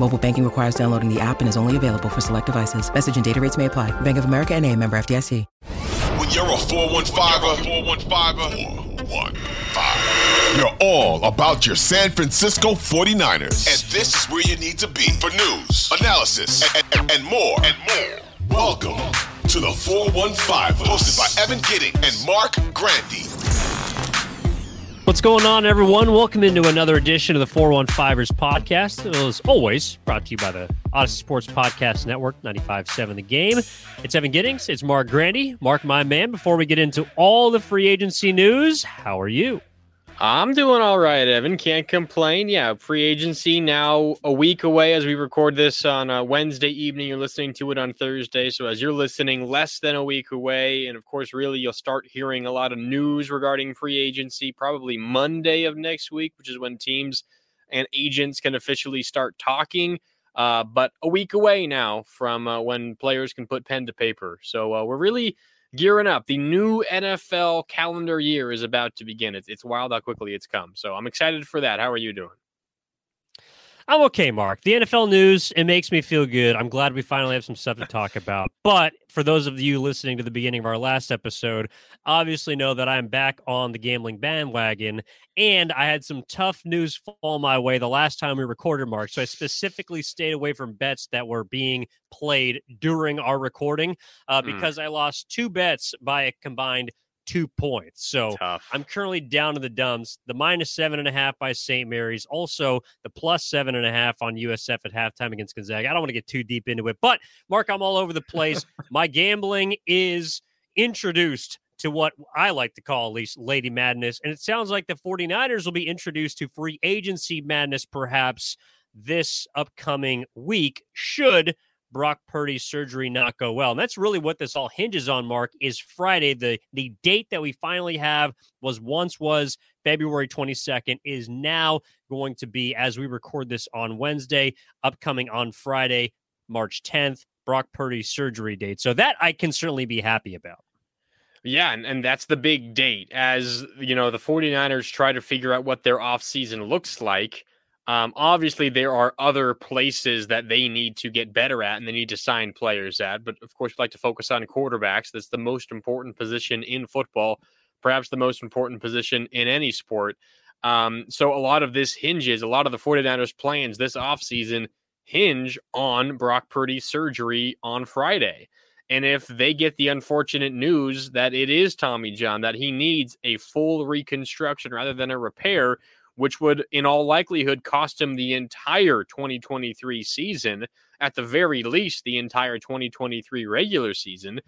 Mobile banking requires downloading the app and is only available for select devices. Message and data rates may apply. Bank of America and a member FDIC. When you're a 415er, 415er, 415, you're all about your San Francisco 49ers. And this is where you need to be for news, analysis, and, and, and more. And more. Welcome to the 415, hosted by Evan Gidding and Marc Grandi. What's going on, everyone? Welcome into another edition of the 415ers podcast. As always, brought to you by the Audacy Sports Podcast Network, 95.7 The Game. It's Evan Giddings. It's Marc Grandi. Mark, my man, before we get into all the free agency news, how are you? I'm doing all right, Evan. Can't complain. Yeah, free agency now a week away as we record this on a Wednesday evening. You're listening to it on Thursday. So, as you're listening, less than a week away. And of course, really, you'll start hearing a lot of news regarding free agency probably Monday of next week, which is when teams and agents can officially start talking. Uh, but a week away now from uh, when players can put pen to paper. So, uh, we're really gearing up. The new NFL calendar year is about to begin. It's, it's wild how quickly it's come. So I'm excited for that. How are you doing? I'm okay, Mark. The NFL news, it makes me feel good. I'm glad we finally have some stuff to talk about. But for those of you listening to the beginning of our last episode, obviously know that I'm back on the gambling bandwagon and I had some tough news fall my way the last time we recorded, Mark. So I specifically stayed away from bets that were being played during our recording uh, mm. because I lost two bets by a combined two points. So Tough. I'm currently down to the dumps. The minus seven and a half by St. Mary's. Also the plus seven and a half on USF at halftime against Gonzaga. I don't want to get too deep into it, but Mark, I'm all over the place. My gambling is introduced to what I like to call at least Lady Madness. And it sounds like the 49ers will be introduced to free agency madness perhaps this upcoming week, should Brock Purdy's surgery not go well. And that's really what this all hinges on, Mark, is Friday. The the date that we finally have was once was February 22nd, is now going to be, as we record this on Wednesday, upcoming on Friday, March 10th, Brock Purdy's surgery date. So that I can certainly be happy about. Yeah, and, and that's the big date as you know the 49ers try to figure out what their offseason looks like. Um, obviously, there are other places that they need to get better at and they need to sign players at. But of course, we like to focus on quarterbacks. That's the most important position in football, perhaps the most important position in any sport. Um, so a lot of this hinges, a lot of the 49ers plans this offseason hinge on Brock Purdy's surgery on Friday. And if they get the unfortunate news that it is Tommy John, that he needs a full reconstruction rather than a repair, which would, in all likelihood, cost him the entire 2023 season, at the very least, the entire 2023 regular season,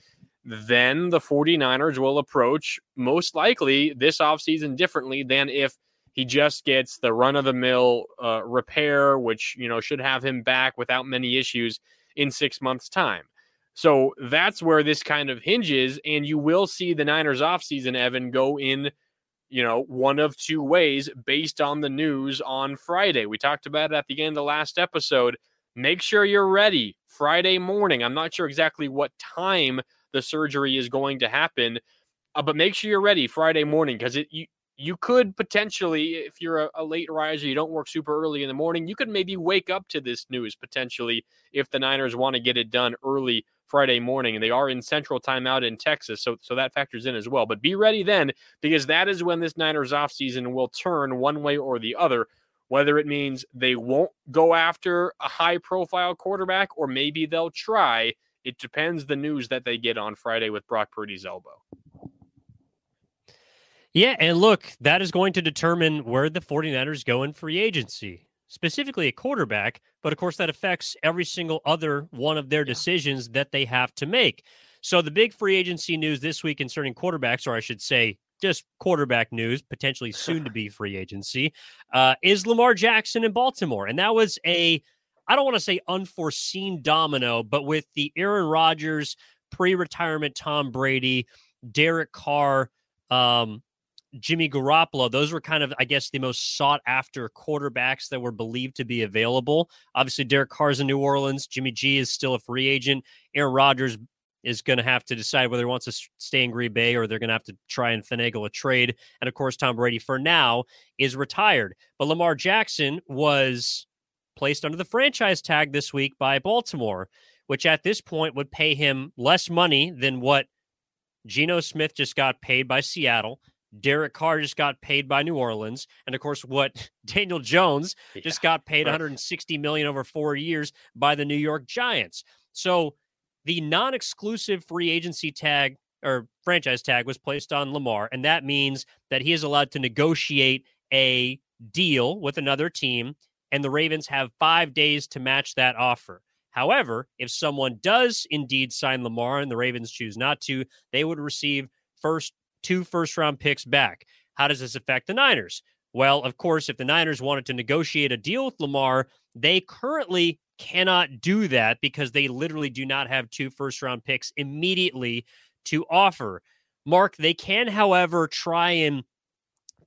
then the 49ers will approach most likely this offseason differently than if he just gets the run of the mill uh, repair, which, you know, should have him back without many issues in six months' time. So that's where this kind of hinges. And you will see the Niners offseason, Evan, go in you know, one of two ways based on the news on Friday. We talked about it at the end of the last episode. Make sure you're ready Friday morning. I'm not sure exactly what time the surgery is going to happen, uh, but make sure you're ready Friday morning because it you you could potentially, if you're a, a, late riser, you don't work super early in the morning, you could maybe wake up to this news potentially if the Niners want to get it done early Friday morning, and they are in Central Time out in Texas, so so that factors in as well. But be ready then, because that is when this Niners offseason will turn one way or the other. Whether it means they won't go after a high profile quarterback, or maybe they'll try it depends the news that they get on Friday with Brock Purdy's elbow. Yeah, and look, that is going to determine where the 49ers go in free agency, specifically a quarterback, but of course that affects every single other one of their decisions that they have to make. So the big free agency news this week concerning quarterbacks, or I should say just quarterback news, potentially soon to be free agency, uh, is Lamar Jackson in Baltimore. And that was a, I don't want to say unforeseen domino, but with the Aaron Rodgers pre retirement Tom Brady, Derek Carr, um, Jimmy Garoppolo, those were kind of, I guess, the most sought after quarterbacks that were believed to be available. Obviously, Derek Carr's in New Orleans. Jimmy G is still a free agent. Aaron Rodgers is going to have to decide whether he wants to stay in Green Bay or they're going to have to try and finagle a trade. And of course, Tom Brady, for now, is retired. But Lamar Jackson was placed under the franchise tag this week by Baltimore, which at this point would pay him less money than what Geno Smith just got paid by Seattle. Derek Carr just got paid by New Orleans, and of course, what Daniel Jones yeah. just got paid 160 million over four years by the New York Giants. So the non exclusive free agency tag or franchise tag was placed on Lamar, and that means that he is allowed to negotiate a deal with another team, and the Ravens have five days to match that offer. However, if someone does indeed sign Lamar and the Ravens choose not to, they would receive first two first round picks back. How does this affect the Niners? Well, of course, if the Niners wanted to negotiate a deal with Lamar, they currently cannot do that because they literally do not have two first round picks immediately to offer. Mark, they can, however, try and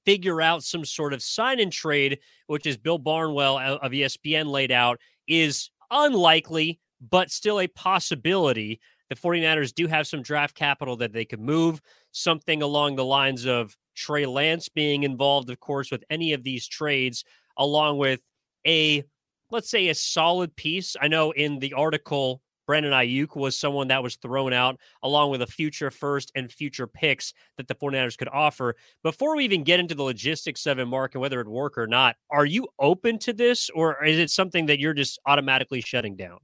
figure out some sort of sign and trade, which is Bill Barnwell of ESPN laid out, is unlikely, but still a possibility. The 49ers do have some draft capital that they could move, something along the lines of Trey Lance being involved, of course, with any of these trades, along with a let's say a solid piece. I know in the article, Brandon Aiyuk was someone that was thrown out along with a future first and future picks that the 49ers could offer. Before we even get into the logistics of it, Mark, and whether it work or not, are you open to this or is it something that you're just automatically shutting down?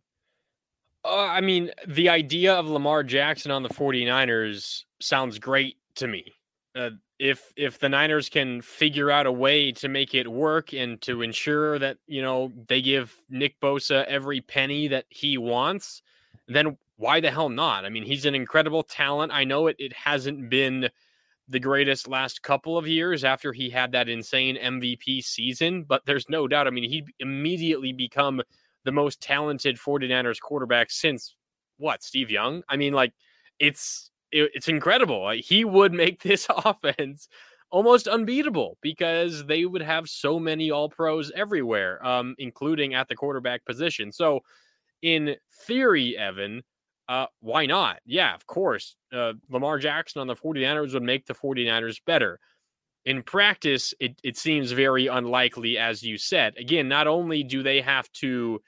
Uh, I mean, the idea of Lamar Jackson on the 49ers sounds great to me. Uh, if if the Niners can figure out a way to make it work and to ensure that you know they give Nick Bosa every penny that he wants, then why the hell not? I mean, he's an incredible talent. I know it it hasn't been the greatest last couple of years after he had that insane MVP season, but there's no doubt. I mean, he immediately become the most talented 49ers quarterback since what, Steve Young? I mean, like it's it, it's incredible. he would make this offense almost unbeatable because they would have so many all pros everywhere, um, including at the quarterback position. So, in theory, Evan, uh, why not? Yeah, of course. Uh, Lamar Jackson on the 49ers would make the 49ers better. In practice, it, it seems very unlikely, as you said. Again, not only do they have to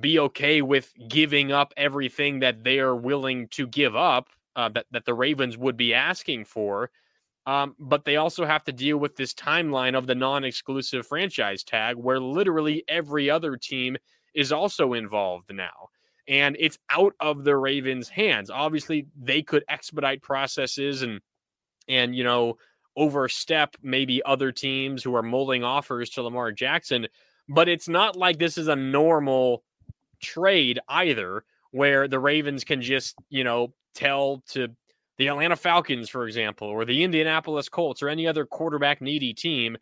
be okay with giving up everything that they are willing to give up uh, that that the Ravens would be asking for. Um, but they also have to deal with this timeline of the non-exclusive franchise tag, where literally every other team is also involved now, and it's out of the Ravens' hands. Obviously, they could expedite processes and and you know overstep maybe other teams who are mulling offers to Lamar Jackson, but it's not like this is a normal trade either where the Ravens can just, you know, tell to the Atlanta Falcons, for example, or the Indianapolis Colts or any other quarterback needy team,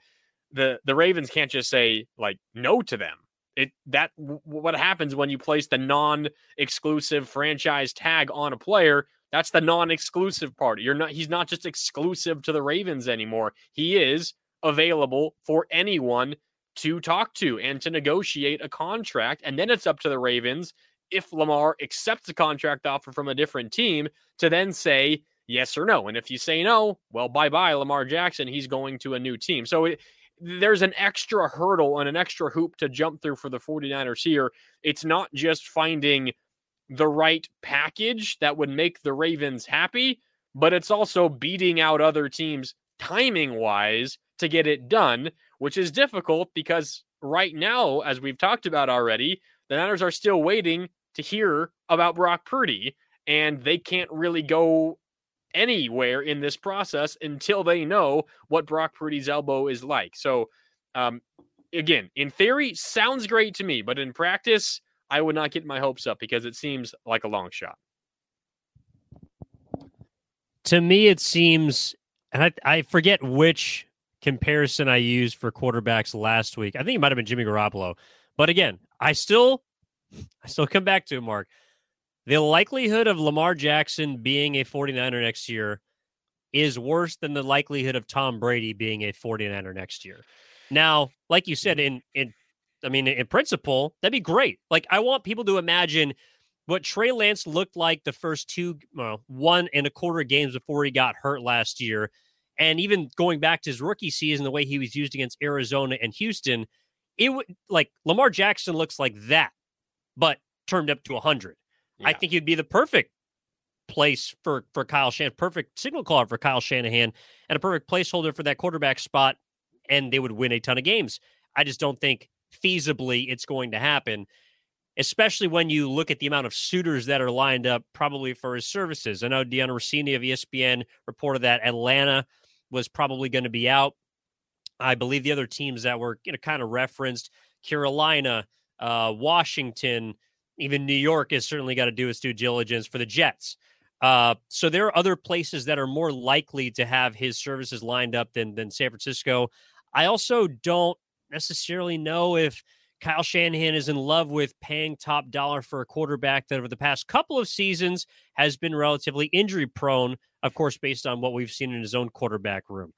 the the Ravens can't just say like no to them. It that w- what happens when you place the non-exclusive franchise tag on a player. That's the non-exclusive part. You're not. He's not just exclusive to the Ravens anymore. He is available for anyone to talk to and to negotiate a contract. And then it's up to the Ravens if Lamar accepts a contract offer from a different team to then say yes or no. And if you say no, well, bye bye, Lamar Jackson. He's going to a new team. So it, there's an extra hurdle and an extra hoop to jump through for the 49ers here. It's not just finding the right package that would make the Ravens happy, but it's also beating out other teams timing wise to get it done, which is difficult because right now, as we've talked about already, the Niners are still waiting to hear about Brock Purdy, and they can't really go anywhere in this process until they know what Brock Purdy's elbow is like. So, um, again, in theory, sounds great to me, but in practice, I would not get my hopes up because it seems like a long shot. To me, it seems, and I, I forget which comparison I used for quarterbacks last week. I think it might have been Jimmy Garoppolo. But again, I still I still come back to it, Mark. The likelihood of Lamar Jackson being a 49er next year is worse than the likelihood of Tom Brady being a 49er next year. Now, like you said, in in I mean, in principle, that'd be great. Like, I want people to imagine what Trey Lance looked like the first two, well, one and a quarter games before he got hurt last year. And even going back to his rookie season, the way he was used against Arizona and Houston, it would like Lamar Jackson looks like that, but turned up to 100. Yeah. I think he'd be the perfect place for for Kyle Shanahan, perfect signal caller for Kyle Shanahan, and a perfect placeholder for that quarterback spot, and they would win a ton of games. I just don't think feasibly it's going to happen, especially when you look at the amount of suitors that are lined up probably for his services. I know Dianna Russini of ESPN reported that Atlanta was probably going to be out. I believe the other teams that were you know, kind of referenced Carolina, uh, Washington, even New York has certainly got to do its due diligence for the Jets. Uh, so there are other places that are more likely to have his services lined up than than San Francisco. I also don't necessarily know if Kyle Shanahan is in love with paying top dollar for a quarterback that over the past couple of seasons has been relatively injury prone, of course, based on what we've seen in his own quarterback room.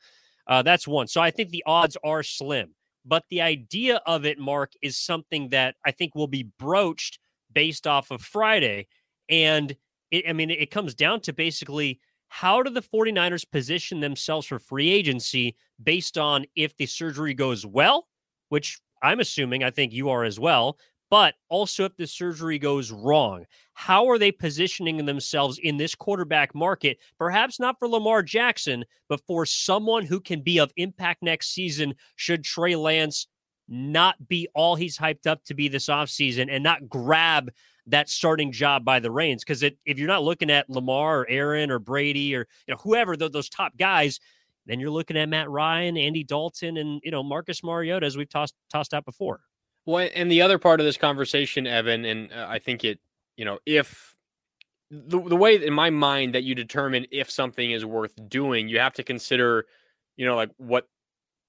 Uh, that's one. So I think the odds are slim. But the idea of it, Mark, is something that I think will be broached based off of Friday. And it, I mean, it comes down to basically how do the 49ers position themselves for free agency based on if the surgery goes well, which I'm assuming, I think you are as well, but also if the surgery goes wrong. How are they positioning themselves in this quarterback market? Perhaps not for Lamar Jackson, but for someone who can be of impact next season should Trey Lance not be all he's hyped up to be this offseason and not grab that starting job by the reins. Because if you're not looking at Lamar or Aaron or Brady or you know whoever those top guys, then you're looking at Matt Ryan, Andy Dalton, and you know Marcus Mariota, as we've tossed tossed out before. Well, and the other part of this conversation, Evan, and uh, I think it, you know, if the, the way in my mind that you determine if something is worth doing, you have to consider, you know, like what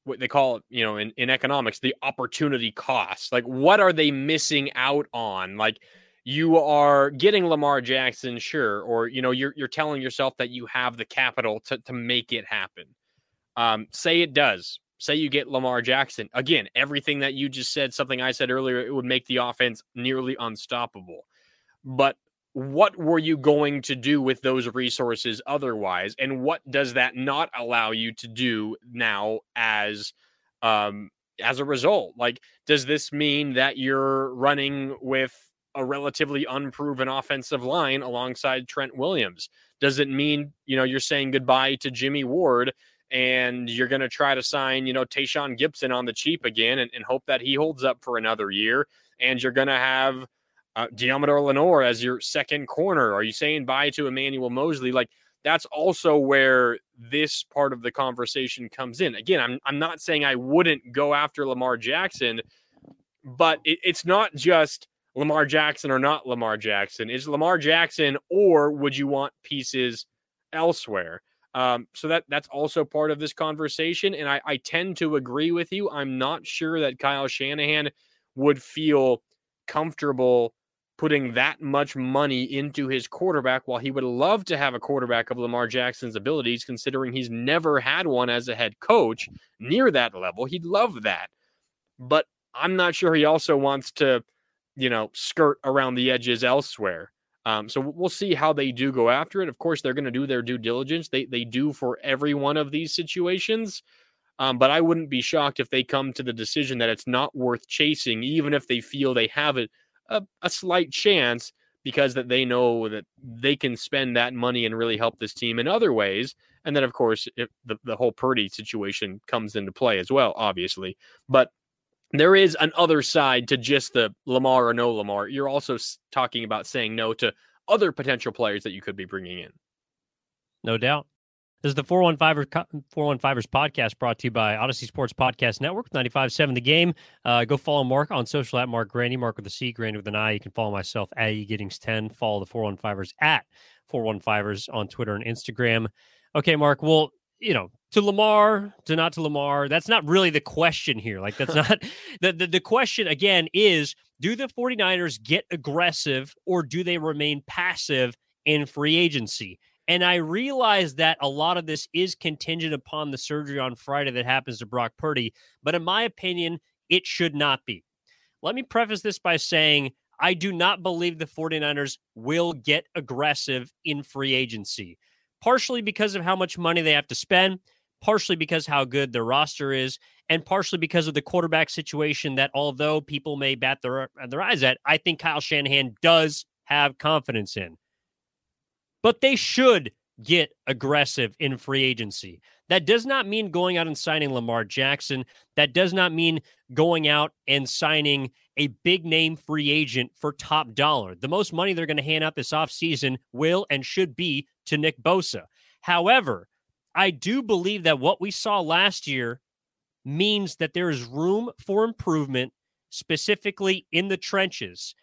what they call it, you know, in, in economics, the opportunity cost. Like, what are they missing out on? Like, you are getting Lamar Jackson, sure, or you know, you're you're telling yourself that you have the capital to to make it happen. Um, say it does say you get Lamar Jackson. Again, everything that you just said, something I said earlier, it would make the offense nearly unstoppable. But what were you going to do with those resources otherwise? And what does that not allow you to do now as um as a result? Like, does this mean that you're running with a relatively unproven offensive line alongside Trent Williams? Does it mean, you know, you're saying goodbye to Jimmy Ward and you're going to try to sign, you know, Tashaun Gipson on the cheap again and, and, hope that he holds up for another year. And you're going to have uh, Lenoir as your second corner. Are you saying bye to Emmanuel Moseley? Like that's also where this part of the conversation comes in. Again, I'm I'm not saying I wouldn't go after Lamar Jackson, but it, it's not just Lamar Jackson or not Lamar Jackson. Is Lamar Jackson or would you want pieces elsewhere? Um, so that that's also part of this conversation. And I, I tend to agree with you. I'm not sure that Kyle Shanahan would feel comfortable putting that much money into his quarterback while he would love to have a quarterback of Lamar Jackson's abilities, considering he's never had one as a head coach near that level. He'd love that. But I'm not sure he also wants to, you know, skirt around the edges elsewhere. Um, so we'll see how they do go after it. Of course, they're going to do their due diligence. They they do for every one of these situations. Um, but I wouldn't be shocked if they come to the decision that it's not worth chasing, even if they feel they have a, a, a slight chance, because that they know that they can spend that money and really help this team in other ways. And then, of course, if the, the whole Purdy situation comes into play as well, obviously. But there is an other side to just the Lamar or no Lamar. You're also talking about saying no to other potential players that you could be bringing in. No doubt. This is the 415ers, 415ers podcast brought to you by Audacy Sports Podcast Network, 95.7 The Game. Uh, go follow Mark on social at Marc Grandi, Marc with a C, Grandi with an I. You can follow myself at Giddings10. Follow the 415ers at 415ers on Twitter and Instagram. Okay, Mark, well, you know, to Lamar, to not to Lamar, that's not really the question here. Like, that's not the, the, the question, again, is do the 49ers get aggressive or do they remain passive in free agency? And I realize that a lot of this is contingent upon the surgery on Friday that happens to Brock Purdy. But in my opinion, it should not be. Let me preface this by saying I do not believe the 49ers will get aggressive in free agency, partially because of how much money they have to spend, partially because how good their roster is, and partially because of the quarterback situation that although people may bat their, uh, their eyes at, I think Kyle Shanahan does have confidence in but they should get aggressive in free agency. That does not mean going out and signing Lamar Jackson. That does not mean going out and signing a big name free agent for top dollar. The most money they're going to hand out this offseason will and should be to Nick Bosa. However, I do believe that what we saw last year means that there is room for improvement, specifically in the trenches.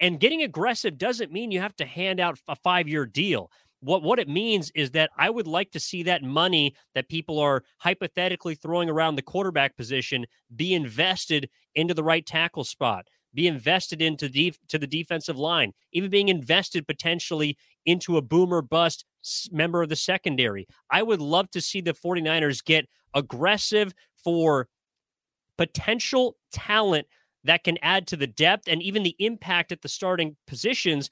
And getting aggressive doesn't mean you have to hand out a five year deal. What, what it means is that I would like to see that money that people are hypothetically throwing around the quarterback position be invested into the right tackle spot, be invested into def- to the defensive line, even being invested potentially into a boomer bust member of the secondary. I would love to see the 49ers get aggressive for potential talent that can add to the depth and even the impact at the starting positions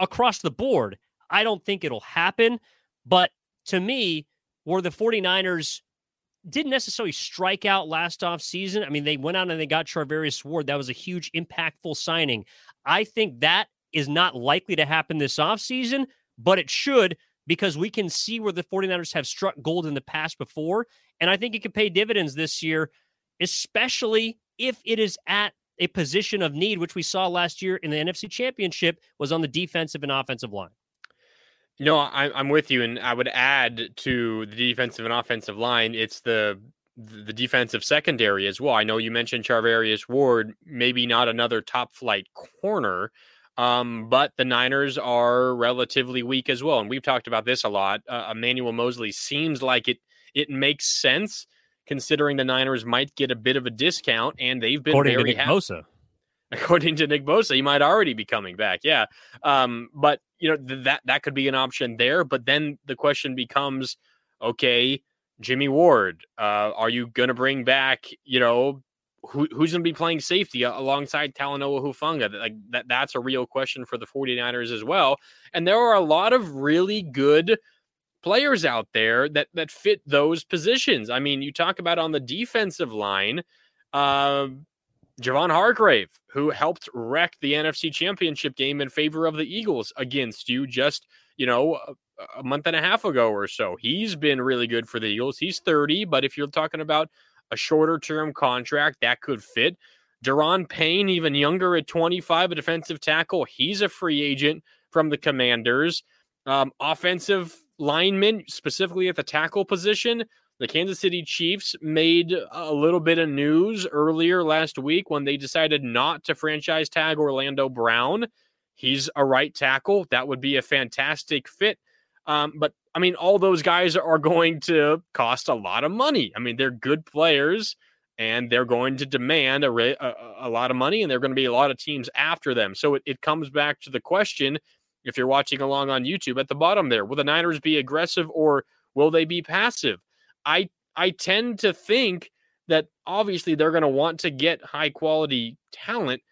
across the board. I don't think it'll happen, but to me, where the 49ers didn't necessarily strike out last off season. I mean, they went out and they got Charvarius Ward. That was a huge impactful signing. I think that is not likely to happen this offseason, but it should because we can see where the 49ers have struck gold in the past before. And I think it could pay dividends this year, especially if it is at a position of need, which we saw last year in the NFC Championship, was on the defensive and offensive line. No, I, am with you, and I would add to the defensive and offensive line. It's the the defensive secondary as well. I know you mentioned Charvarius Ward, maybe not another top flight corner, um, but the Niners are relatively weak as well, and we've talked about this a lot. Uh, Emmanuel Moseley seems like it it makes sense considering the Niners might get a bit of a discount, and they've been according very to Nick Bosa. According to Nick Bosa, he might already be coming back. Yeah, um, but you know th- that that could be an option there. But then the question becomes, okay, Jimmy Ward, uh, are you going to bring back? You know, who, who's going to be playing safety alongside Talanoa Hufanga? Like that, that's a real question for the 49ers as well. And there are a lot of really good players out there that that fit those positions. I mean, you talk about on the defensive line, uh, Javon Hargrave, who helped wreck the NFC Championship game in favor of the Eagles against you just you know a, a month and a half ago or so. He's been really good for the Eagles. He's 30, but if you're talking about a shorter term contract, that could fit. Daron Payne, even younger at 25, a defensive tackle. He's a free agent from the Commanders. Um, offensive linemen, specifically at the tackle position. The Kansas City Chiefs made a little bit of news earlier last week when they decided not to franchise tag Orlando Brown. He's a right tackle. That would be a fantastic fit. Um, but I mean, all those guys are going to cost a lot of money. I mean, they're good players and they're going to demand a, a, a lot of money, and there are going to be a lot of teams after them. So it, it comes back to the question if you're watching along on YouTube at the bottom there. Will the Niners be aggressive or will they be passive? I I tend to think that obviously they're going to want to get high quality talent,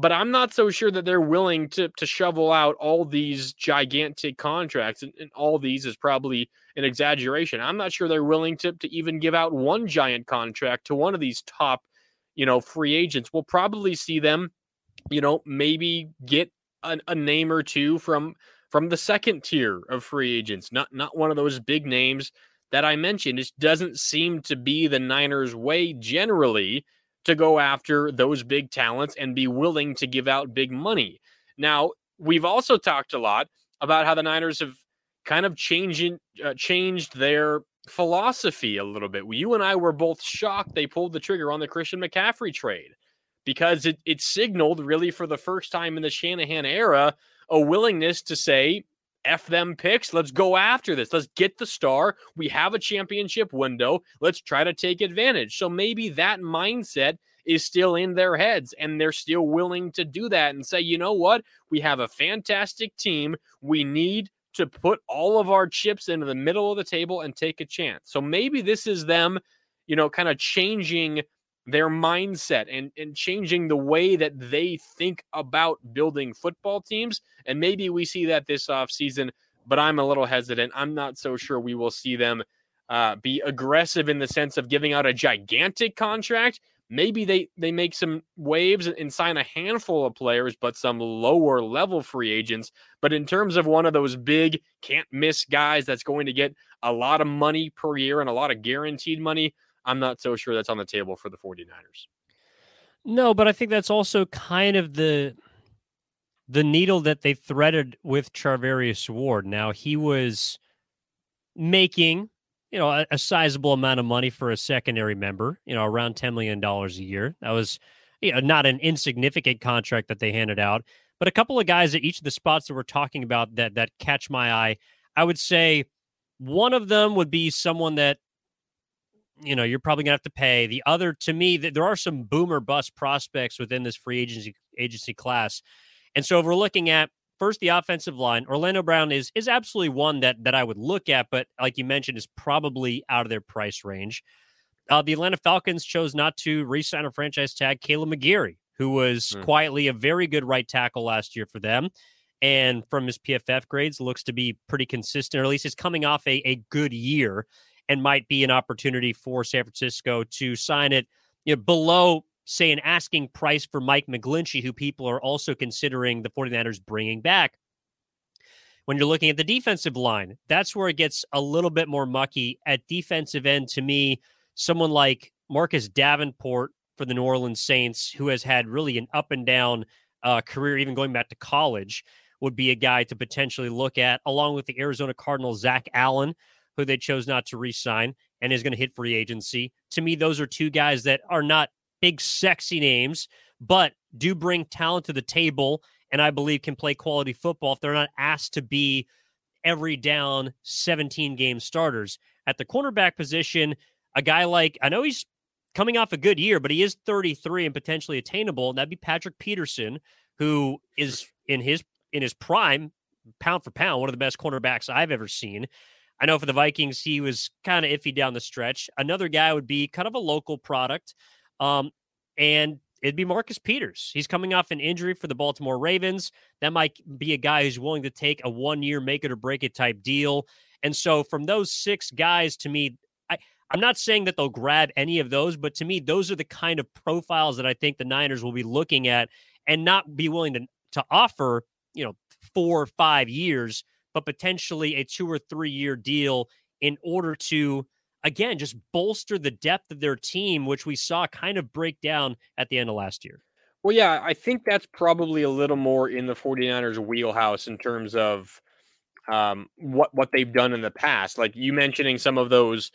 but I'm not so sure that they're willing to to shovel out all these gigantic contracts and, and all these is probably an exaggeration. I'm not sure they're willing to to even give out one giant contract to one of these top, you know, free agents. We'll probably see them, you know, maybe get a, a name or two from from the second tier of free agents, not not one of those big names that I mentioned. It doesn't seem to be the Niners' way generally to go after those big talents and be willing to give out big money. Now, we've also talked a lot about how the Niners have kind of changing uh, changed their philosophy a little bit. You and I were both shocked they pulled the trigger on the Christian McCaffrey trade because it, it signaled really for the first time in the Shanahan era a willingness to say, F them picks. Let's go after this. Let's get the star. We have a championship window. Let's try to take advantage. So maybe that mindset is still in their heads and they're still willing to do that and say, you know what? We have a fantastic team. We need to put all of our chips into the middle of the table and take a chance. So maybe this is them, you know, kind of changing their mindset and, and changing the way that they think about building football teams. And maybe we see that this offseason, but I'm a little hesitant. I'm not so sure we will see them uh, be aggressive in the sense of giving out a gigantic contract. Maybe they, they make some waves and sign a handful of players, but some lower level free agents. But in terms of one of those big, can't miss guys that's going to get a lot of money per year and a lot of guaranteed money, I'm not so sure that's on the table for the 49ers. No, but I think that's also kind of the the needle that they threaded with Charvarius Ward. Now he was making, you know, a, a, sizable amount of money for a secondary member, you know, around $10 million a year. That was, you know, not an insignificant contract that they handed out, but a couple of guys at each of the spots that we're talking about that that catch my eye. I would say one of them would be someone that you know you're probably gonna have to pay. The other, to me, that there are some boomer bust prospects within this free agency agency class, and so if we're looking at first the offensive line, Orlando Brown is is absolutely one that that I would look at, but like you mentioned, is probably out of their price range. Uh, the Atlanta Falcons chose not to re-sign a franchise tag Kaleb McGary, who was mm. quietly a very good right tackle last year for them. And from his PFF grades, looks to be pretty consistent, or at least is coming off a, a good year and might be an opportunity for San Francisco to sign it you know, below, say, an asking price for Mike McGlinchey, who people are also considering the 49ers bringing back. When you're looking at the defensive line, that's where it gets a little bit more mucky. At defensive end, to me, someone like Marcus Davenport for the New Orleans Saints, who has had really an up and down uh, career, even going back to college, would be a guy to potentially look at, along with the Arizona Cardinals, Zach Allen, who they chose not to re-sign and is going to hit free agency. To me, those are two guys that are not big, sexy names, but do bring talent to the table, and I believe can play quality football if they're not asked to be every down 17 game starters. At the cornerback position, a guy like I know he's coming off a good year, but he is 33 and potentially attainable. And that'd be Patrick Peterson, who is in his in his prime, pound for pound, one of the best cornerbacks I've ever seen. I know for the Vikings, he was kind of iffy down the stretch. Another guy would be kind of a local product. Um, and it'd be Marcus Peters. He's coming off an injury for the Baltimore Ravens. That might be a guy who's willing to take a one year make it or break it type deal. And so from those six guys, to me, I, I'm not saying that they'll grab any of those, but to me, those are the kind of profiles that I think the Niners will be looking at and not be willing to, to offer, you know, four or five years but potentially a two or three year deal in order to, again, just bolster the depth of their team, which we saw kind of break down at the end of last year. Well, yeah, I think that's probably a little more in the 49ers wheelhouse in terms of um, what what they've done in the past. Like you mentioning some of those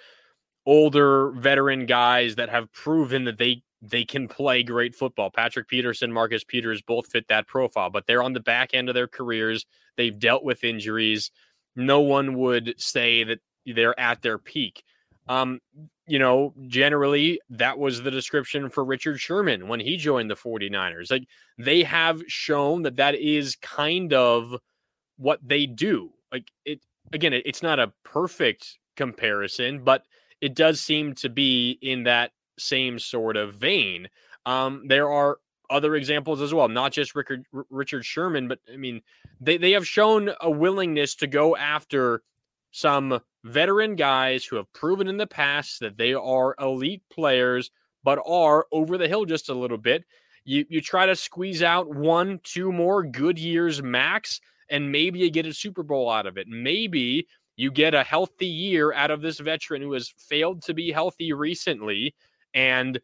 older veteran guys that have proven that they they can play great football. Patrick Peterson, Marcus Peters both fit that profile, but they're on the back end of their careers. They've dealt with injuries. No one would say that they're at their peak. Um, you know, generally that was the description for Richard Sherman when he joined the 49ers. Like they have shown that that is kind of what they do. Like it again, it, it's not a perfect comparison, but it does seem to be in that same sort of vein. Um, there are other examples as well, not just Richard, Richard Sherman, but I mean, they, they have shown a willingness to go after some veteran guys who have proven in the past that they are elite players, but are over the hill just a little bit. You, you try to squeeze out one, two more good years max, and maybe you get a Super Bowl out of it. Maybe you get a healthy year out of this veteran who has failed to be healthy recently and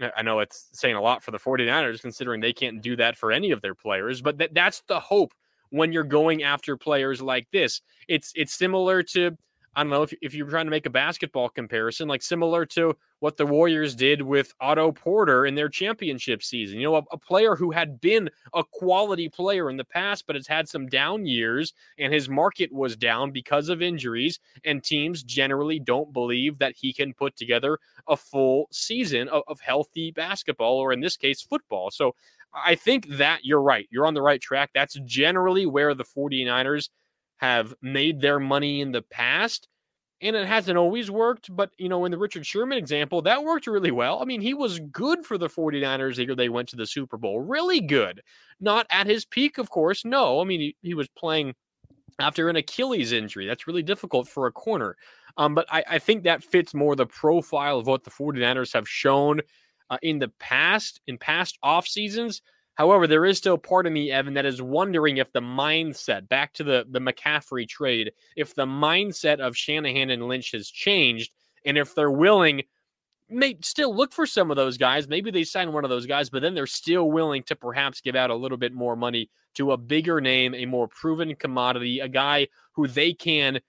uh, I know it's saying a lot for the 49ers considering they can't do that for any of their players, but that, that's the hope when you're going after players like this. It's it's similar to I don't know if, if you're trying to make a basketball comparison, like similar to what the Warriors did with Otto Porter in their championship season. You know, a, a, player who had been a quality player in the past, but has had some down years and his market was down because of injuries. And teams generally don't believe that he can put together a full season of, of healthy basketball, or in this case, football. So I think that you're right. You're on the right track. That's generally where the 49ers have made their money in the past. And it hasn't always worked, but you know, in the Richard Sherman example, that worked really well. I mean, he was good for the 49ers the year they went to the Super Bowl. Really good. Not at his peak, of course. No. I mean, he, he was playing after an Achilles injury. That's really difficult for a corner. Um, but I, I think that fits more the profile of what the 49ers have shown uh, in the past, in past off seasons. However, there is still part of me, Evan, that is wondering if the mindset, back to the, the McCaffrey trade, if the mindset of Shanahan and Lynch has changed, and if they're willing, may still look for some of those guys. Maybe they sign one of those guys, but then they're still willing to perhaps give out a little bit more money to a bigger name, a more proven commodity, a guy who they can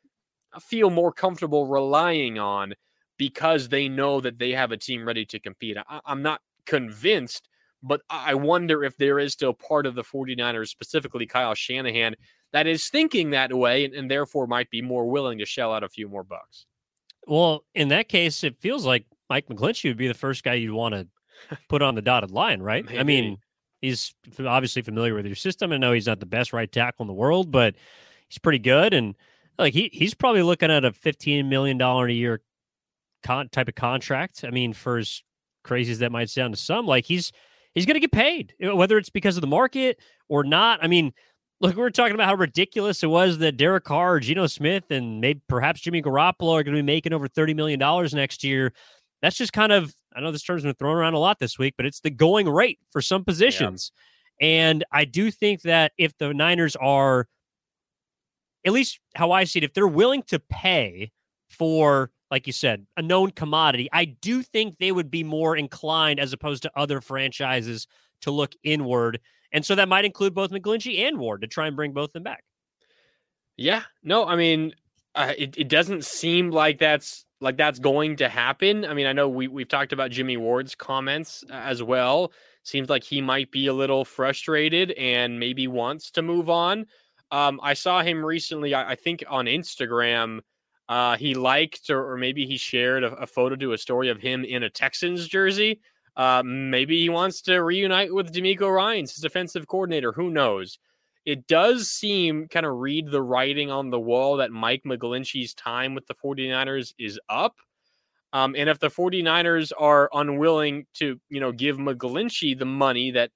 feel more comfortable relying on because they know that they have a team ready to compete. I, I'm not convinced but I wonder if there is still part of the 49ers, specifically Kyle Shanahan, that is thinking that way and, and therefore might be more willing to shell out a few more bucks. Well, in that case, it feels like Mike McGlinchey would be the first guy you'd want to put on the dotted line, right? Maybe. I mean, he's obviously familiar with your system. I know he's not the best right tackle in the world, but he's pretty good. And like he he's probably looking at a fifteen million dollar a year con- type of contract. I mean, for as crazy as that might sound to some, like he's he's going to get paid, eh, whether it's because of the market or not. I mean, look, we are talking about how ridiculous it was that Derek Carr, Geno Smith, and maybe perhaps Jimmy Garoppolo are going to be making over $30 million next year. That's just kind of, I know this term's been thrown around a lot this week, but it's the going rate for some positions. Yeah. And I do think that if the Niners are, at least how I see it, if they're willing to pay for like you said, a known commodity, I do think they would be more inclined as opposed to other franchises to look inward. And so that might include both McGlinchey and Ward to try and bring both them back. Yeah. No, I mean, uh, it, it doesn't seem like that's like that's going to happen. I mean, I know we we've talked about Jimmy Ward's comments uh, as well. Seems like he might be a little frustrated and maybe wants to move on. Um, I saw him recently, I, I think on Instagram uh, he liked, or, or, maybe he shared a, a, photo to a story of him in a Texans jersey. Uh, maybe he wants to reunite with DeMeco Ryans, his defensive coordinator. Who knows? It does seem kind of read the writing on the wall that Mike McGlinchey's time with the 49ers is up. Um, and if the 49ers are unwilling to, you know, give McGlinchey the money that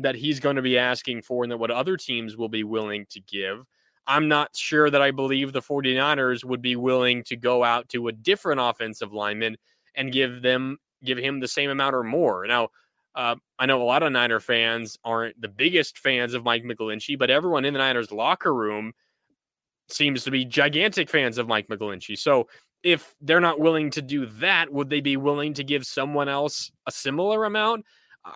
that he's going to be asking for and that what other teams will be willing to give, I'm not sure that I believe the 49ers would be willing to go out to a different offensive lineman and give them give him the same amount or more. Now, uh, I know a lot of Niner fans aren't the biggest fans of Mike McGlinchey, but everyone in the Niners locker room seems to be gigantic fans of Mike McGlinchey. So if they're not willing to do that, would they be willing to give someone else a similar amount?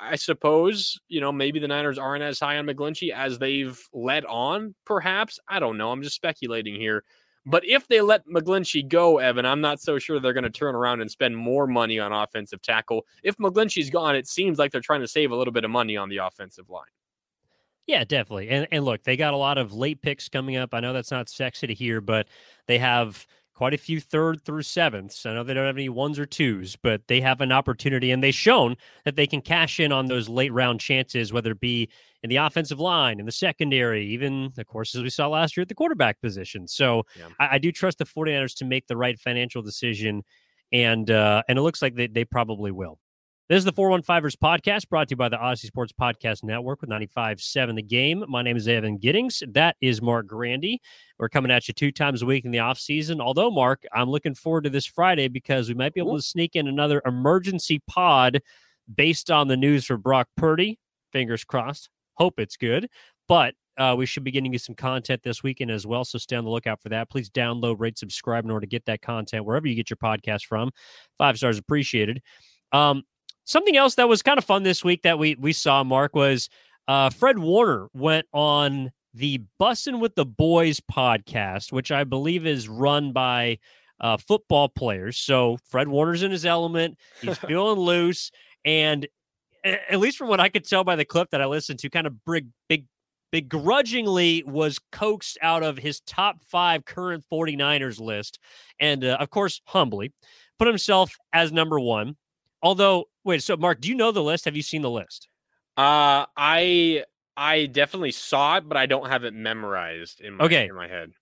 I suppose, you know, maybe the Niners aren't as high on McGlinchey as they've let on, perhaps. I don't know. I'm just speculating here. But if they let McGlinchey go, Evan, I'm not so sure they're going to turn around and spend more money on offensive tackle. If McGlinchey's gone, it seems like they're trying to save a little bit of money on the offensive line. Yeah, definitely. And and look, they got a lot of late picks coming up. I know that's not sexy to hear, but they have quite a few third through sevenths. I know they don't have any ones or twos, but they have an opportunity and they've shown that they can cash in on those late round chances, whether it be in the offensive line, in the secondary, even, of course, as we saw last year at the quarterback position. So yeah. I, I, do trust the 49ers to make the right financial decision. And uh, and it looks like they, they probably will. This is the 415ers podcast brought to you by the Audacy Sports Podcast Network with 95.7 The Game. My name is Evan Giddings. That is Marc Grandi. We're coming at you two times a week in the off season. Although, Mark, I'm looking forward to this Friday because we might be able to sneak in another emergency pod based on the news for Brock Purdy. Fingers crossed. Hope it's good. But uh, we should be getting you some content this weekend as well. So stay on the lookout for that. Please download, rate, subscribe in order to get that content wherever you get your podcast from. Five stars appreciated. Um, something else that was kind of fun this week that we we saw, Mark, was uh, Fred Warner went on the Bussin' with the Boys podcast, which I believe is run by uh, football players. So Fred Warner's in his element. He's feeling loose. And at least from what I could tell by the clip that I listened to, kind of big, big, begrudgingly was coaxed out of his top five current 49ers list. And uh, of course, humbly put himself as number one. Although, wait, so Marc, do you know the list? Have you seen the list? Uh, I I definitely saw it, but I don't have it memorized in my okay. in my head.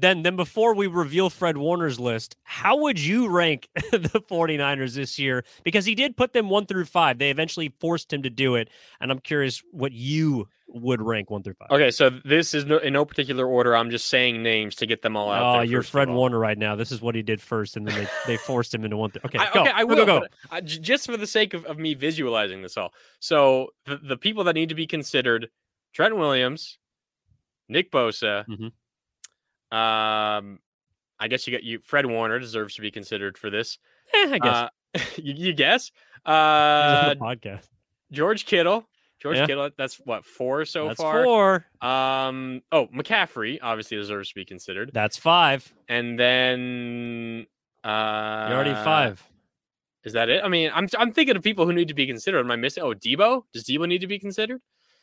Then then before we reveal Fred Warner's list, how would you rank the 49ers this year? Because he did put them one through five. They eventually forced him to do it. And I'm curious what you would rank one through five. Okay, so this is no, in no particular order. I'm just saying names to get them all out. Oh, there, you're Fred. Warner right now. This is what he did first, and then they, they forced him into one. Th- okay, I, go. okay, I Go, will. go, go. uh, just for the sake of, of me visualizing this all. So the, the people that need to be considered: Trent Williams, Nick Bosa. Mhm. Um, I guess you got you. Fred Warner deserves to be considered for this. Eh, I guess. Uh, you, you guess? Uh, podcast. George Kittle. George Yeah. Kittle. That's what four so That's far. four. Um. Oh, McCaffrey obviously deserves to be considered. That's five. And then uh You're already five. Is that it? I mean, I'm I'm thinking of people who need to be considered. Am I missing? Oh, Deebo. Does Deebo need to be considered?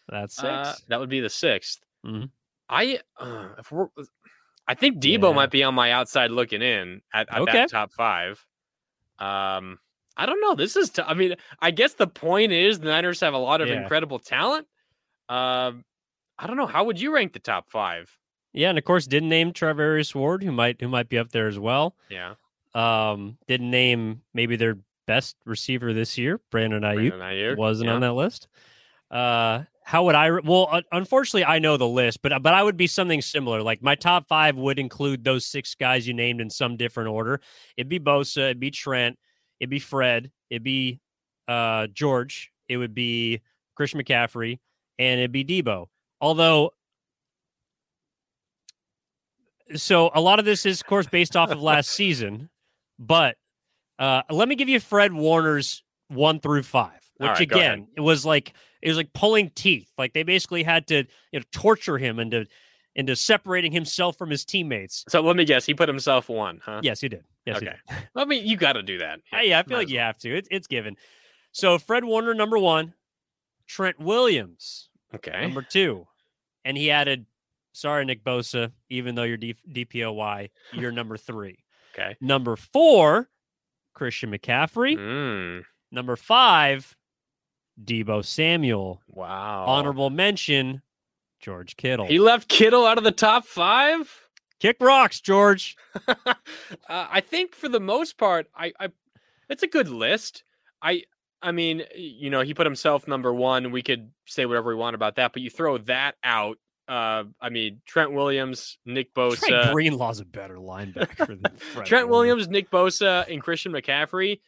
That's six. Uh, that would be the 6th Mhm. I uh, if we're, I think Deebo Yeah. might be on my outside looking in at, at Okay. that top five. Um, I don't know. This is. T- I mean, I guess the point is the Niners have a lot of Yeah. incredible talent. Um, I don't know. How would you rank the top five? yeah, and of course didn't name Charvarius Ward, who might who might be up there as well. Yeah, Um, didn't name maybe their best receiver this year, Brandon Aiyuk. Brandon Aiyuk, wasn't yeah. on that list. Uh, how would I? Well, un- unfortunately, I know the list, but but I would be something similar. Like my top five would include those six guys you named in some different order. It'd be Bosa, it'd be Trent, it'd be Fred, it'd be uh George, it would be Christian McCaffrey, and it'd be Deebo. Although, so a lot of this is, of course, based off of last season, but uh, let me give you Fred Warner's one through five, which right, again, it was like it was like pulling teeth. Like they basically had to you know, torture him into into separating himself from his teammates. So let me guess. He put himself one, huh? Yes, he did. Yes, he okay. did. I mean, you got to do that. Uh, yeah, I feel like as you have to. It's it's given. So Fred Warner number one, Trent Williams Okay. number two, and he added, sorry Nick Bosa, even though you're D- DPOY, you're number three. Okay. Number four, Christian McCaffrey. Mm, Number five, Deebo Samuel. wow. Honorable mention, George Kittle. He left Kittle out of the top five. Kick rocks, George. uh, I think for the most part, I, I it's a good list. I I mean, you know, he put himself number one. We could say whatever we want about that, but you throw that out. Uh, I mean, Trent Williams, Nick Bosa, Trent Greenlaw's a better linebacker than Fred Trent Williams, Nick Bosa, and Christian McCaffrey.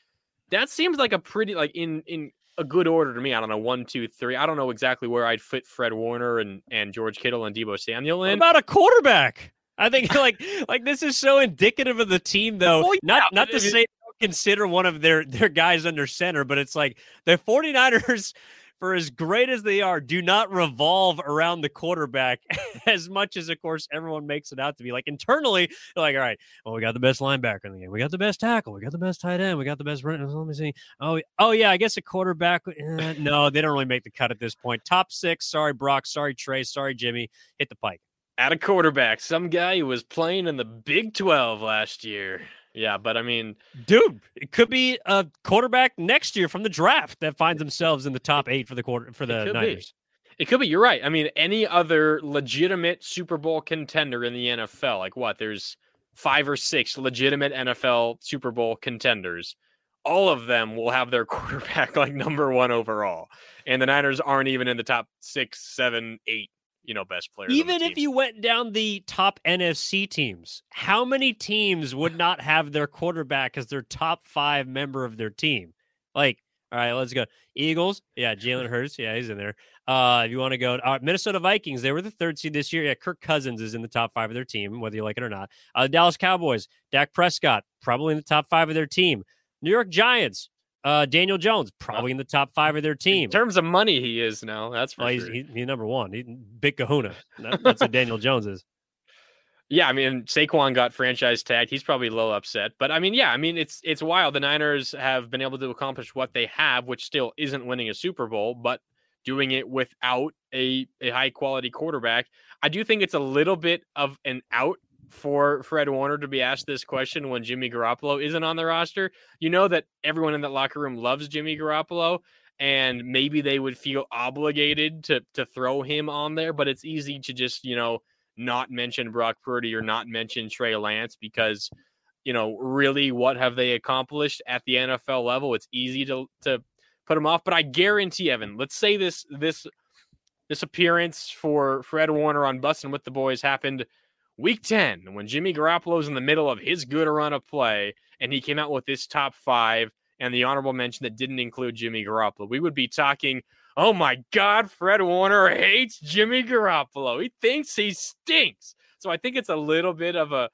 That seems like a pretty like in in a good order to me. I don't know one, two, three. I don't know exactly where I'd fit Fred Warner and and George Kittle and Deebo Samuel What in. about a quarterback? I think like like this is so indicative of the team though. Well, yeah, not not to say consider one of their their guys under center, but it's like the 49ers for as great as they are, do not revolve around the quarterback as much as, of course, everyone makes it out to be. Like internally, they're like, all right, well, we got the best linebacker in the game, we got the best tackle, we got the best tight end, we got the best run. Let me see. Oh, oh yeah, I guess a quarterback. eh, no, they don't really make the cut at this point. Top six. Sorry, Brock. Sorry, Trey. Sorry, Jimmy. Hit the pike. at a quarterback, some guy who was playing in the Big 12 last year. Yeah, but I mean, dude, it could be a quarterback next year from the draft that finds themselves in the top eight for the quarter for the be. Niners. it could be. You're right. I mean, any other legitimate Super Bowl contender in the NFL, like what? There's five or six legitimate NFL Super Bowl contenders. All of them will have their quarterback like number one overall, and the Niners aren't even in the top six, seven, eight. You know, best the Even if you went down the top NFC teams, how many teams would not have their quarterback as their top five member of their team? Like, all right, let's go. Eagles, yeah, Jalen Hurts, yeah, he's in there. Uh, if you want to go, uh, Minnesota Vikings, they were the third seed this year. Yeah, Kirk Cousins is in the top five of their team, whether you like it or not. Uh, Dallas Cowboys, Dak Prescott, probably in the top five of their team. New York Giants, Uh, Daniel Jones, probably in the top five of their team. In terms of money, he is now. That's for well, sure. he's, he, he's number one. He's big kahuna. That, that's what Daniel Jones is. Yeah, I mean Saquon got franchise tagged. He's probably a little upset, but I mean, yeah, I mean it's it's wild. The Niners have been able to accomplish what they have, which still isn't winning a Super Bowl, but doing it without a a high quality quarterback. I do think it's a little bit of an out for Fred Warner to be asked this question when Jimmy Garoppolo isn't on the roster. You know that everyone in that locker room loves Jimmy Garoppolo, and maybe they would feel obligated to to throw him on there, but it's easy to just you know not mention Brock Purdy or not mention Trey Lance because you know really what have they accomplished at the NFL level? It's easy to to put them off, but I guarantee Evan, let's say this this this appearance for Fred Warner on Bussin' with the Boys happened week 10 when Jimmy Garoppolo's in the middle of his good run of play and he came out with this top 5 and the honorable mention that didn't include Jimmy Garoppolo. We would be talking Oh my God, Fred Warner hates Jimmy Garoppolo. He thinks he stinks. So I think it's a little bit of a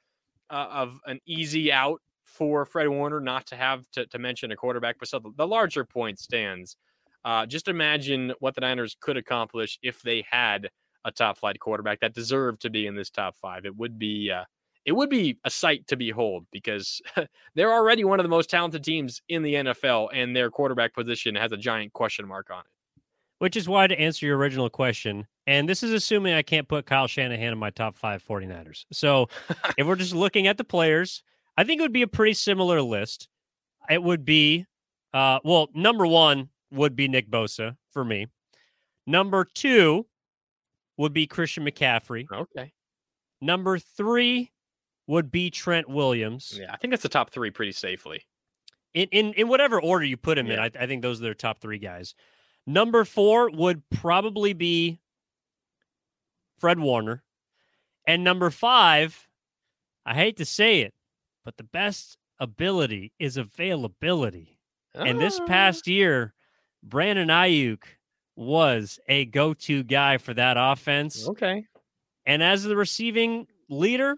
uh, of an easy out for Fred Warner not to have to, to mention a quarterback. But so the, the larger point stands. Uh, just imagine what the Niners could accomplish if they had a top flight quarterback that deserved to be in this top five. It would be uh, it would be a sight to behold because they're already one of the most talented teams in the NFL, and their quarterback position has a giant question mark on it which is why to answer your original question, and this is assuming I can't put Kyle Shanahan in my top five 49ers. So if we're just looking at the players, I think it would be a pretty similar list. It would be, uh, well, number one would be Nick Bosa for me. Number two would be Christian McCaffrey. Okay. Number three would be Trent Williams. Yeah, I think that's the top three pretty safely. In in, in whatever order you put him yeah. in, I, I think those are their top three guys. Number four would probably be Fred Warner. And number five, I hate to say it, but the best ability is availability. And this Ah. past year, Brandon Aiyuk was a go to guy for that offense. Okay. And as the receiving leader,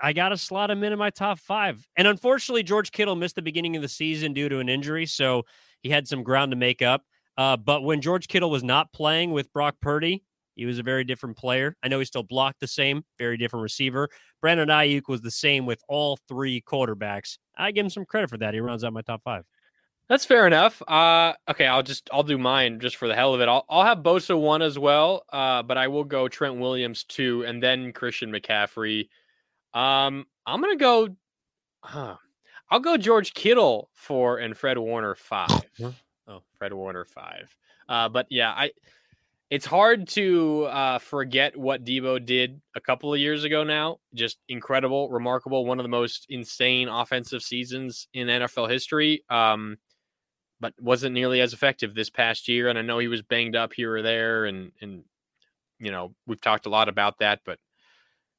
I got to slot him in in my top five. And unfortunately, George Kittle missed the beginning of the season due to an injury. So he had some ground to make up. Uh, but when George Kittle was not playing with Brock Purdy, he was a very different player. I know he still blocked the same, very different receiver. Brandon Aiyuk was the same with all three quarterbacks. I give him some credit for that. He runs out my top five. That's fair enough. Uh, okay, I'll just I'll do mine just for the hell of it. I'll I'll have Bosa one as well. Uh, but I will go Trent Williams two, and then Christian McCaffrey. Um, I'm gonna go. Huh, I'll go George Kittle four and Fred Warner five. Oh, Fred Warner five. Uh, but yeah, I. It's hard to uh, forget what Deebo did a couple of years ago. Now, just incredible, remarkable, one of the most insane offensive seasons in NFL history. Um, but wasn't nearly as effective this past year. And I know he was banged up here or there, and and you know we've talked a lot about that. But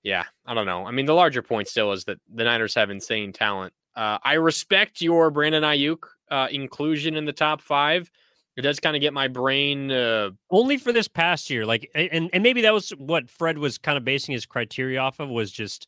yeah, I don't know. I mean, the larger point still is that the Niners have insane talent. Uh, I respect your Brandon Aiyuk uh, inclusion in the top five. It does kind of get my brain. Uh, Only for this past year, like, and and maybe that was what Fred was kind of basing his criteria off of was just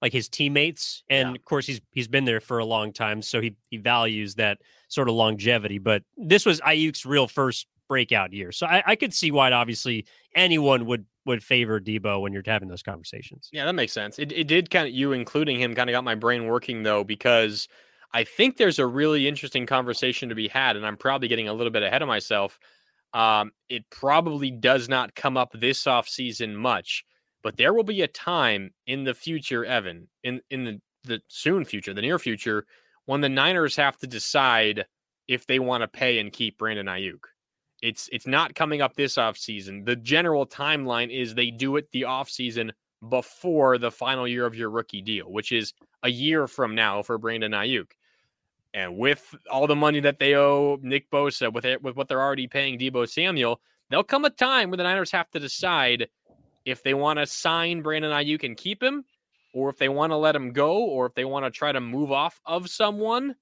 like his teammates, and Yeah. of course he's he's been there for a long time, so he he values that sort of longevity. But this was Aiyuk's real first breakout year, so I, I could see why obviously anyone would would favor Deebo when you're having those conversations. Yeah, that makes sense. It, it did kind of, you including him kind of got my brain working though, because I think there's a really interesting conversation to be had. And I'm probably getting a little bit ahead of myself. Um, it probably does not come up this off season much, but there will be a time in the future, Evan, in, in the, the soon future, the near future, when the Niners have to decide if they want to pay and keep Brandon Aiyuk. It's it's not coming up this offseason. The general timeline is they do it the offseason before the final year of your rookie deal, which is a year from now for Brandon Aiyuk. And with all the money that they owe Nick Bosa, with it, with what they're already paying Deebo Samuel, there'll come a time when the Niners have to decide if they want to sign Brandon Aiyuk and keep him, or if they want to let him go, or if they want to try to move off of someone.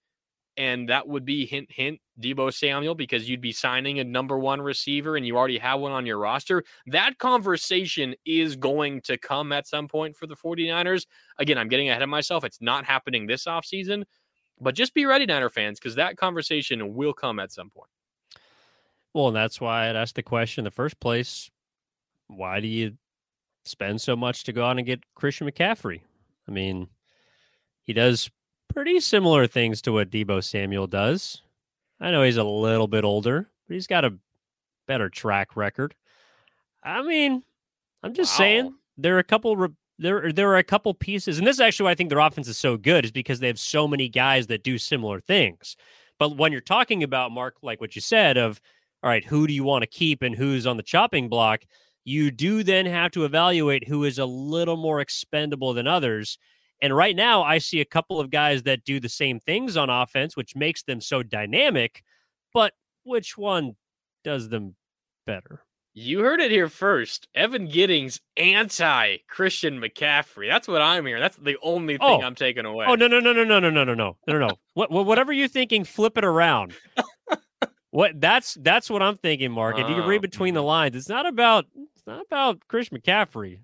And that would be hint, hint, Deebo Samuel, because you'd be signing a number one receiver and you already have one on your roster. That conversation is going to come at some point for the 49ers. Again, I'm getting ahead of myself. It's not happening this offseason, But just be ready, Niner fans, because that conversation will come at some point. Well, and that's why I'd asked the question in the first place why do you spend so much to go out and get Christian McCaffrey? I mean, he does pretty similar things to what Deebo Samuel does. I know he's a little bit older, but he's got a better track record. I mean, I'm just wow. saying there are a couple re- there there are a couple pieces, and this is actually why I think their offense is so good, is because they have so many guys that do similar things. But when you're talking about Marc, like what you said, of all right, who do you want to keep and who's on the chopping block? You do then have to evaluate who is a little more expendable than others. And right now, I see a couple of guys that do the same things on offense, which makes them so dynamic. But which one does them better? You heard it here first. Evan Giddings anti Christian McCaffrey. That's what I'm hearing. That's the only thing oh. I'm taking away. Oh no no no no no no no no no no no. what whatever you're thinking, flip it around. what that's that's what I'm thinking, Marc. If you can read between the lines, it's not about it's not about Chris McCaffrey.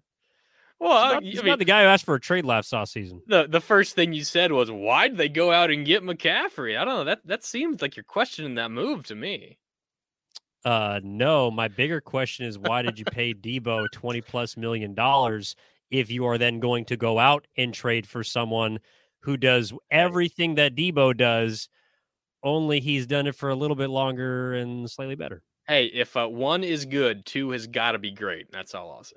Well, it's, not, mean, the guy who asked for a trade last off season. The the first thing you said was, "Why did they go out and get McCaffrey?" I don't know. That that seems like you're questioning that move to me. Uh, no. My bigger question is why did you pay Deebo twenty plus million dollars if you are then going to go out and trade for someone who does everything that Deebo does, only he's done it for a little bit longer and slightly better. Hey, if uh, one is good, two has got to be great. That's all I'll say.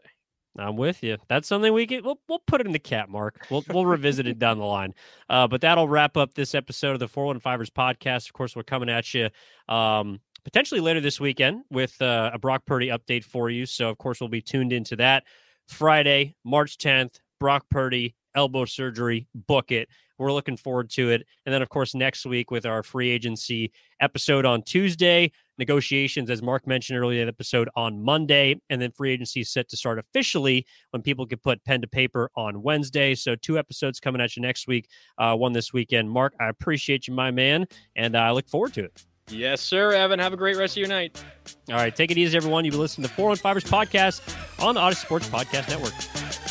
I'm with you. That's something we can we'll, we'll put it in the cat mark. We'll we'll revisit it down the line. Uh, but that'll wrap up this episode of the 415ers podcast. Of course, we're coming at you um, potentially later this weekend with uh, a Brock Purdy update for you. So, of course, we'll be tuned into that. Friday, March 10th, Brock Purdy, elbow surgery, book it. We're looking forward to it. And then, of course, next week with our free agency episode on Tuesday, negotiations, as Marc mentioned earlier in the episode, on Monday, and then free agency is set to start officially when people can put pen to paper on Wednesday. So, two episodes coming at you next week, uh, one this weekend. Marc, I appreciate you, my man, and I look forward to it. Yes, sir, Evan. Have a great rest of your night. All right. Take it easy, everyone. You've been listening to 415ers podcast on the Audacy Sports Podcast Network.